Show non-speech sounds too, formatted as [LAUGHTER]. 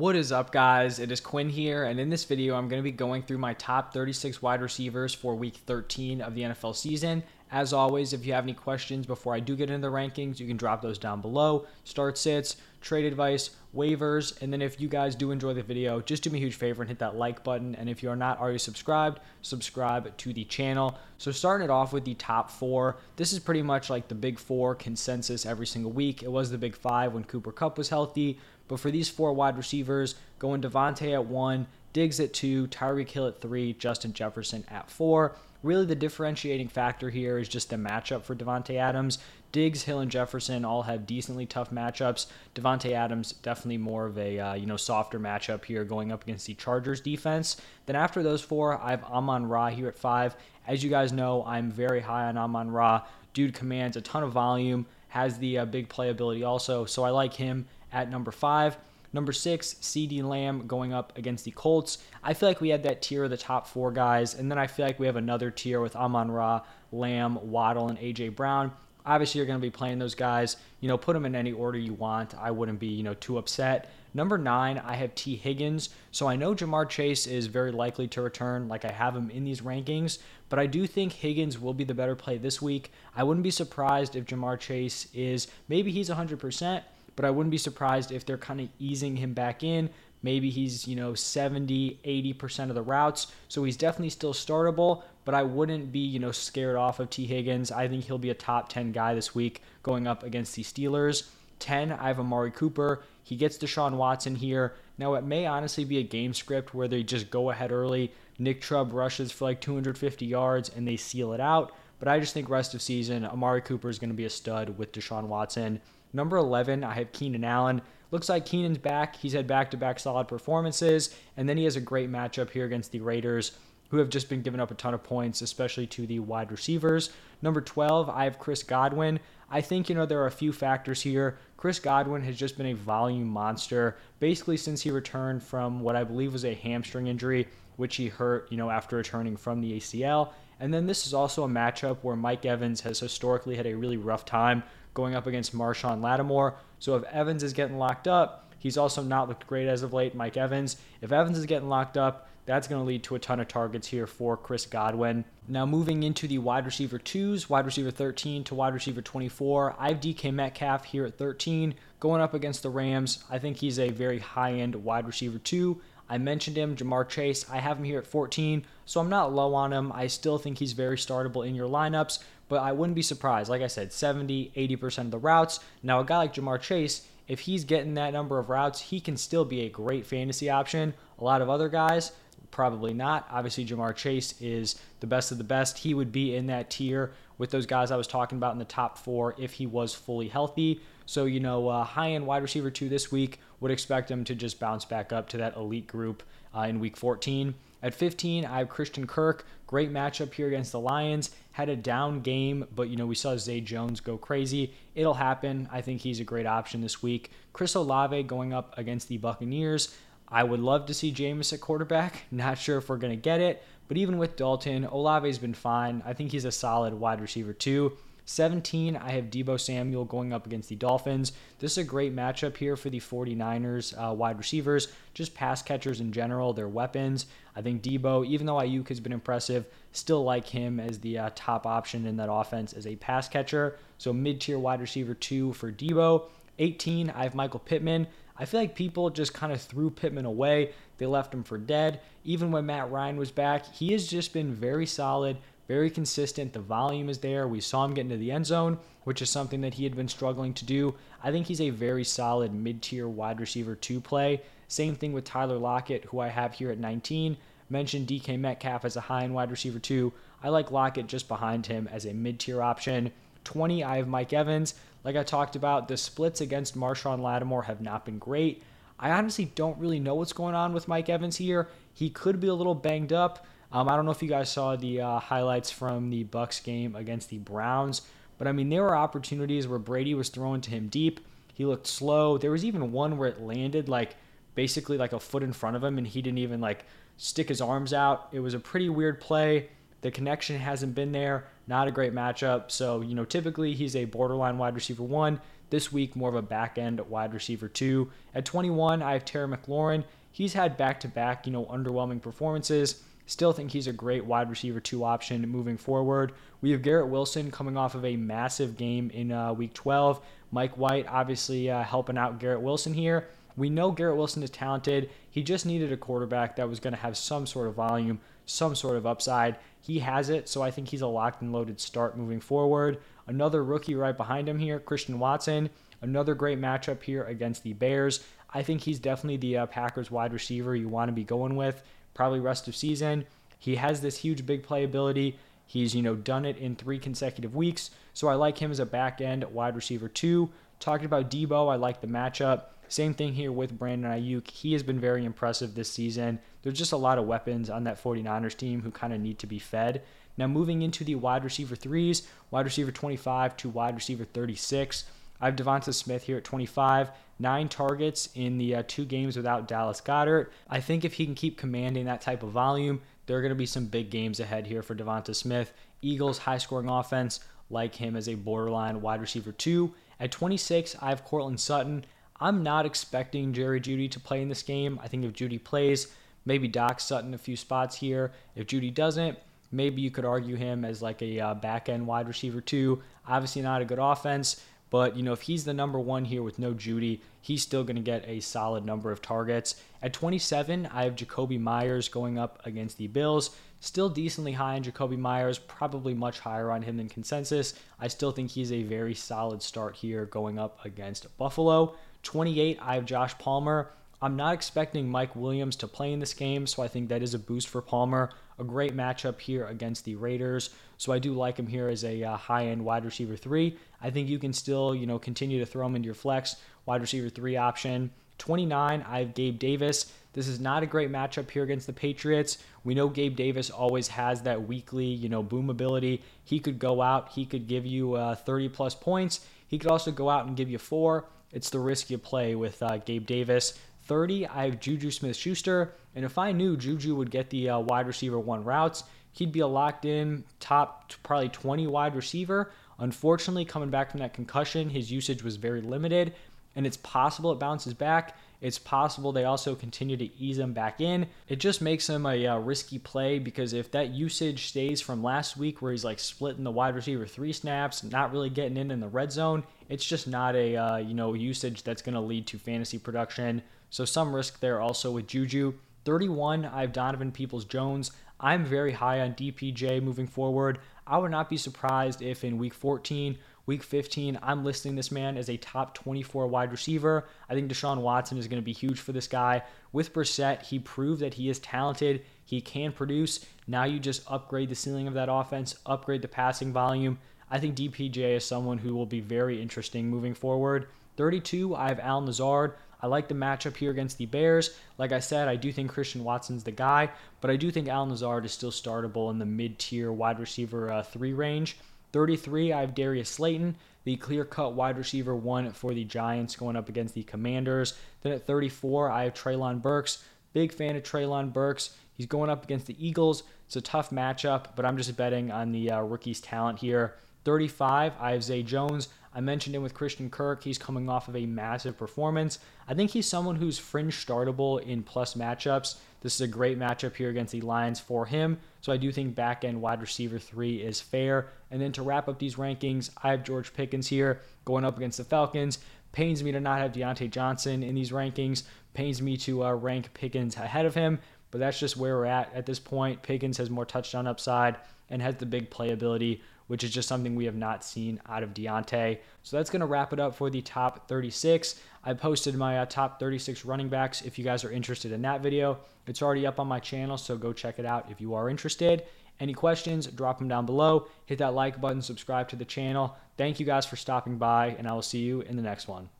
What is up, guys? It is Quinn here, and in this video, I'm going to be going through my top 36 wide receivers for week 13 of the NFL season. As always, if you have any questions before I do get into the rankings, you can drop those down below. Start sits, trade advice, waivers, and then if you guys do enjoy the video, just do me a huge favor and hit that like button. And if you are not already subscribed, subscribe to the channel. So starting it off with the top four, this is pretty much like the big four consensus every single week. It was the big five when Cooper Kupp was healthy, but for these four wide receivers, going Davante at one, Diggs at two, Tyreek Hill at three, Justin Jefferson at four. Really, the differentiating factor here is just the matchup for Davante Adams. Diggs, Hill, and Jefferson all have decently tough matchups. Davante Adams definitely more of a uh, you know softer matchup here, going up against the Chargers defense. Then after those four, I have Amon Ra here at five. As you guys know, I'm very high on Amon Ra. Dude commands a ton of volume, has the uh, big playability also, so I like him at number five. Number six, CD Lamb going up against the Colts. I feel like we had that tier of the top four guys, and then I feel like we have another tier with Amon Ra, Lamb, Waddle, and AJ Brown. Obviously, you're going to be playing those guys. You know, put them in any order you want. I wouldn't be, you know, too upset. Number nine, I have Tee Higgins. So I know Ja'Marr Chase is very likely to return, like I have him in these rankings, but I do think Higgins will be the better play this week. I wouldn't be surprised if Ja'Marr Chase is maybe he's 100%, but I wouldn't be surprised if they're kind of easing him back in. Maybe he's, you know, 70, 80% of the routes. So he's definitely still startable, but I wouldn't be, you know, scared off of Tee Higgins. I think he'll be a top 10 guy this week going up against the Steelers. 10, I have Amari Cooper. He gets Deshaun Watson here. Now, it may honestly be a game script where they just go ahead early. Nick Chubb rushes for like 250 yards and they seal it out. But I just think rest of season, Amari Cooper is going to be a stud with Deshaun Watson. Number 11, I have Keenan Allen. Looks like Keenan's back. He's had back to back solid performances. And then he has a great matchup here against the Raiders, who have just been giving up a ton of points, especially to the wide receivers. Number 12, I have Chris Godwin. I think, you know, there are a few factors here. Chris Godwin has just been a volume monster basically since he returned from what I believe was a hamstring injury, which he hurt, you know, after returning from the ACL. And then this is also a matchup where Mike Evans has historically had a really rough time going up against Marshon Lattimore. So if Evans is getting locked up, he's also not looked great as of late, Mike Evans. If Evans is getting locked up, that's going to lead to a ton of targets here for Chris Godwin. Now, moving into the wide receiver twos, wide receiver 13 to wide receiver 24, I have DK Metcalf here at 13, going up against the Rams. I think he's a very high end wide receiver two. I mentioned him, Ja'Marr Chase. I have him here at 14, so I'm not low on him. I still think he's very startable in your lineups, but I wouldn't be surprised. Like I said, 70, 80% of the routes. Now, a guy like Ja'Marr Chase, if he's getting that number of routes, he can still be a great fantasy option. A lot of other guys, probably not. Obviously, Ja'Marr Chase is the best of the best. He would be in that tier with those guys I was talking about in the top four if he was fully healthy. So, you know, uh, high end wide receiver two this week would expect him to just bounce back up to that elite group uh, in week 14. At 15, I have Christian Kirk. Great matchup here against the Lions. Had a down game, but you know we saw Zay Jones go crazy. It'll happen. I think he's a great option this week. Chris Olave going up against the Buccaneers. I would love to see Jameis at quarterback. [LAUGHS] Not sure if we're going to get it, but even with Dalton, Olave's been fine. I think he's a solid wide receiver two. 17, I have Deebo Samuel going up against the Dolphins. This is a great matchup here for the 49ers uh, wide receivers, just pass catchers in general, their weapons. I think Deebo, even though Aiyuk has been impressive, still like him as the uh, top option in that offense as a pass catcher. So mid tier wide receiver two for Deebo. 18, I have Michael Pittman. I feel like people just kind of threw Pittman away. They left him for dead. Even when Matt Ryan was back, he has just been very solid, very consistent. The volume is there. We saw him get into the end zone, which is something that he had been struggling to do. I think he's a very solid mid tier wide receiver two play. Same thing with Tyler Lockett, who I have here at 19. Mentioned DK Metcalf as a high end wide receiver two. I like Lockett just behind him as a mid tier option. 20, I have Mike Evans. Like I talked about, the splits against Marshon Lattimore have not been great. I honestly don't really know what's going on with Mike Evans here. He could be a little banged up. Um, I don't know if you guys saw the uh, highlights from the Bucs game against the Browns, but I mean there were opportunities where Brady was throwing to him deep. He looked slow. There was even one where it landed like basically like a foot in front of him, and he didn't even like stick his arms out. It was a pretty weird play. The connection hasn't been there. Not a great matchup. So, you know, typically he's a borderline wide receiver one. This week, more of a back end wide receiver two. At 21, I have Terry McLaurin. He's had back to back, you know, underwhelming performances. Still think he's a great wide receiver two option moving forward. We have Garrett Wilson coming off of a massive game in uh, week 12. Mike White obviously uh, helping out Garrett Wilson here. We know Garrett Wilson is talented. He just needed a quarterback that was going to have some sort of volume, some sort of upside. He has it, so I think he's a locked and loaded start moving forward. Another rookie right behind him here, Christian Watson. Another great matchup here against the Bears. I think he's definitely the uh, Packers wide receiver you want to be going with probably rest of season. He has this huge big playability. He's, you know, done it in three consecutive weeks. So I like him as a back end wide receiver two. Talking about Deebo, I like the matchup. Same thing here with Brandon Aiyuk. He has been very impressive this season. There's just a lot of weapons on that 49ers team who kind of need to be fed. Now, moving into the wide receiver threes, wide receiver 25 to wide receiver 36. I have Devonta Smith here at 25, nine targets in the uh, two games without Dallas Goedert. I think if he can keep commanding that type of volume, there are going to be some big games ahead here for Devonta Smith. Eagles high scoring offense like him as a borderline wide receiver two. At 26, I have Courtland Sutton. I'm not expecting Jerry Jeudy to play in this game. I think if Jeudy plays, maybe dock Sutton a few spots here. If Jeudy doesn't, maybe you could argue him as like a uh, back end wide receiver two. Obviously, not a good offense. But, you know, if he's the number one here with no Jeudy, he's still going to get a solid number of targets. At 27, I have Jakobi Meyers going up against the Bills. Still decently high on Jakobi Meyers, probably much higher on him than consensus. I still think he's a very solid start here going up against Buffalo. 28, I have Josh Palmer. I'm not expecting Mike Williams to play in this game, so I think that is a boost for Palmer. A great matchup here against the Raiders. So I do like him here as a uh, high-end wide receiver three. I think you can still, you know, continue to throw him into your flex wide receiver three option. 29, I have Gabe Davis. This is not a great matchup here against the Patriots. We know Gabe Davis always has that weekly, you know, boom ability. He could go out, he could give you uh, 30 plus points. He could also go out and give you four. It's the risk you play with uh, Gabe Davis. 30, I have Juju Smith Schuster. And if I knew Juju would get the uh, wide receiver one routes, he'd be a locked in top probably 20 wide receiver. Unfortunately, coming back from that concussion, his usage was very limited, and it's possible it bounces back. It's possible they also continue to ease him back in. It just makes him a uh, risky play because if that usage stays from last week, where he's like splitting the wide receiver three snaps, not really getting in in the red zone, it's just not a uh, you know usage that's going to lead to fantasy production. So some risk there also with Juju. 31, I have Donovan Peoples Jones. I'm very high on DPJ moving forward. I would not be surprised if in week 14, week 15, I'm listing this man as a top 24 wide receiver. I think Deshaun Watson is going to be huge for this guy. With Brissett, he proved that he is talented. He can produce. Now you just upgrade the ceiling of that offense, upgrade the passing volume. I think DPJ is someone who will be very interesting moving forward. 32, I have Allen Lazard. I like the matchup here against the Bears. Like I said, I do think Christian Watson's the guy, but I do think Allen Lazard is still startable in the mid tier wide receiver uh, three range. 33, I have Darius Slayton, the clear cut wide receiver one for the Giants going up against the Commanders. Then at 34, I have Treylon Burks. Big fan of Treylon Burks. He's going up against the Eagles. It's a tough matchup, but I'm just betting on the uh, rookie's talent here. 35, I have Zay Jones. I mentioned him with Christian Kirk. He's coming off of a massive performance. I think he's someone who's fringe startable in plus matchups. This is a great matchup here against the Lions for him. So I do think back end wide receiver three is fair. And then to wrap up these rankings, I have George Pickens here going up against the Falcons. Pains me to not have Diontae Johnson in these rankings. Pains me to uh, rank Pickens ahead of him. But that's just where we're at at this point. Pickens has more touchdown upside and has the big playability which is just something we have not seen out of Diontae. So that's going to wrap it up for the top 36. I posted my uh, top 36 running backs if you guys are interested in that video. It's already up on my channel, so go check it out if you are interested. Any questions, drop them down below. Hit that like button, subscribe to the channel. Thank you guys for stopping by, and I will see you in the next one.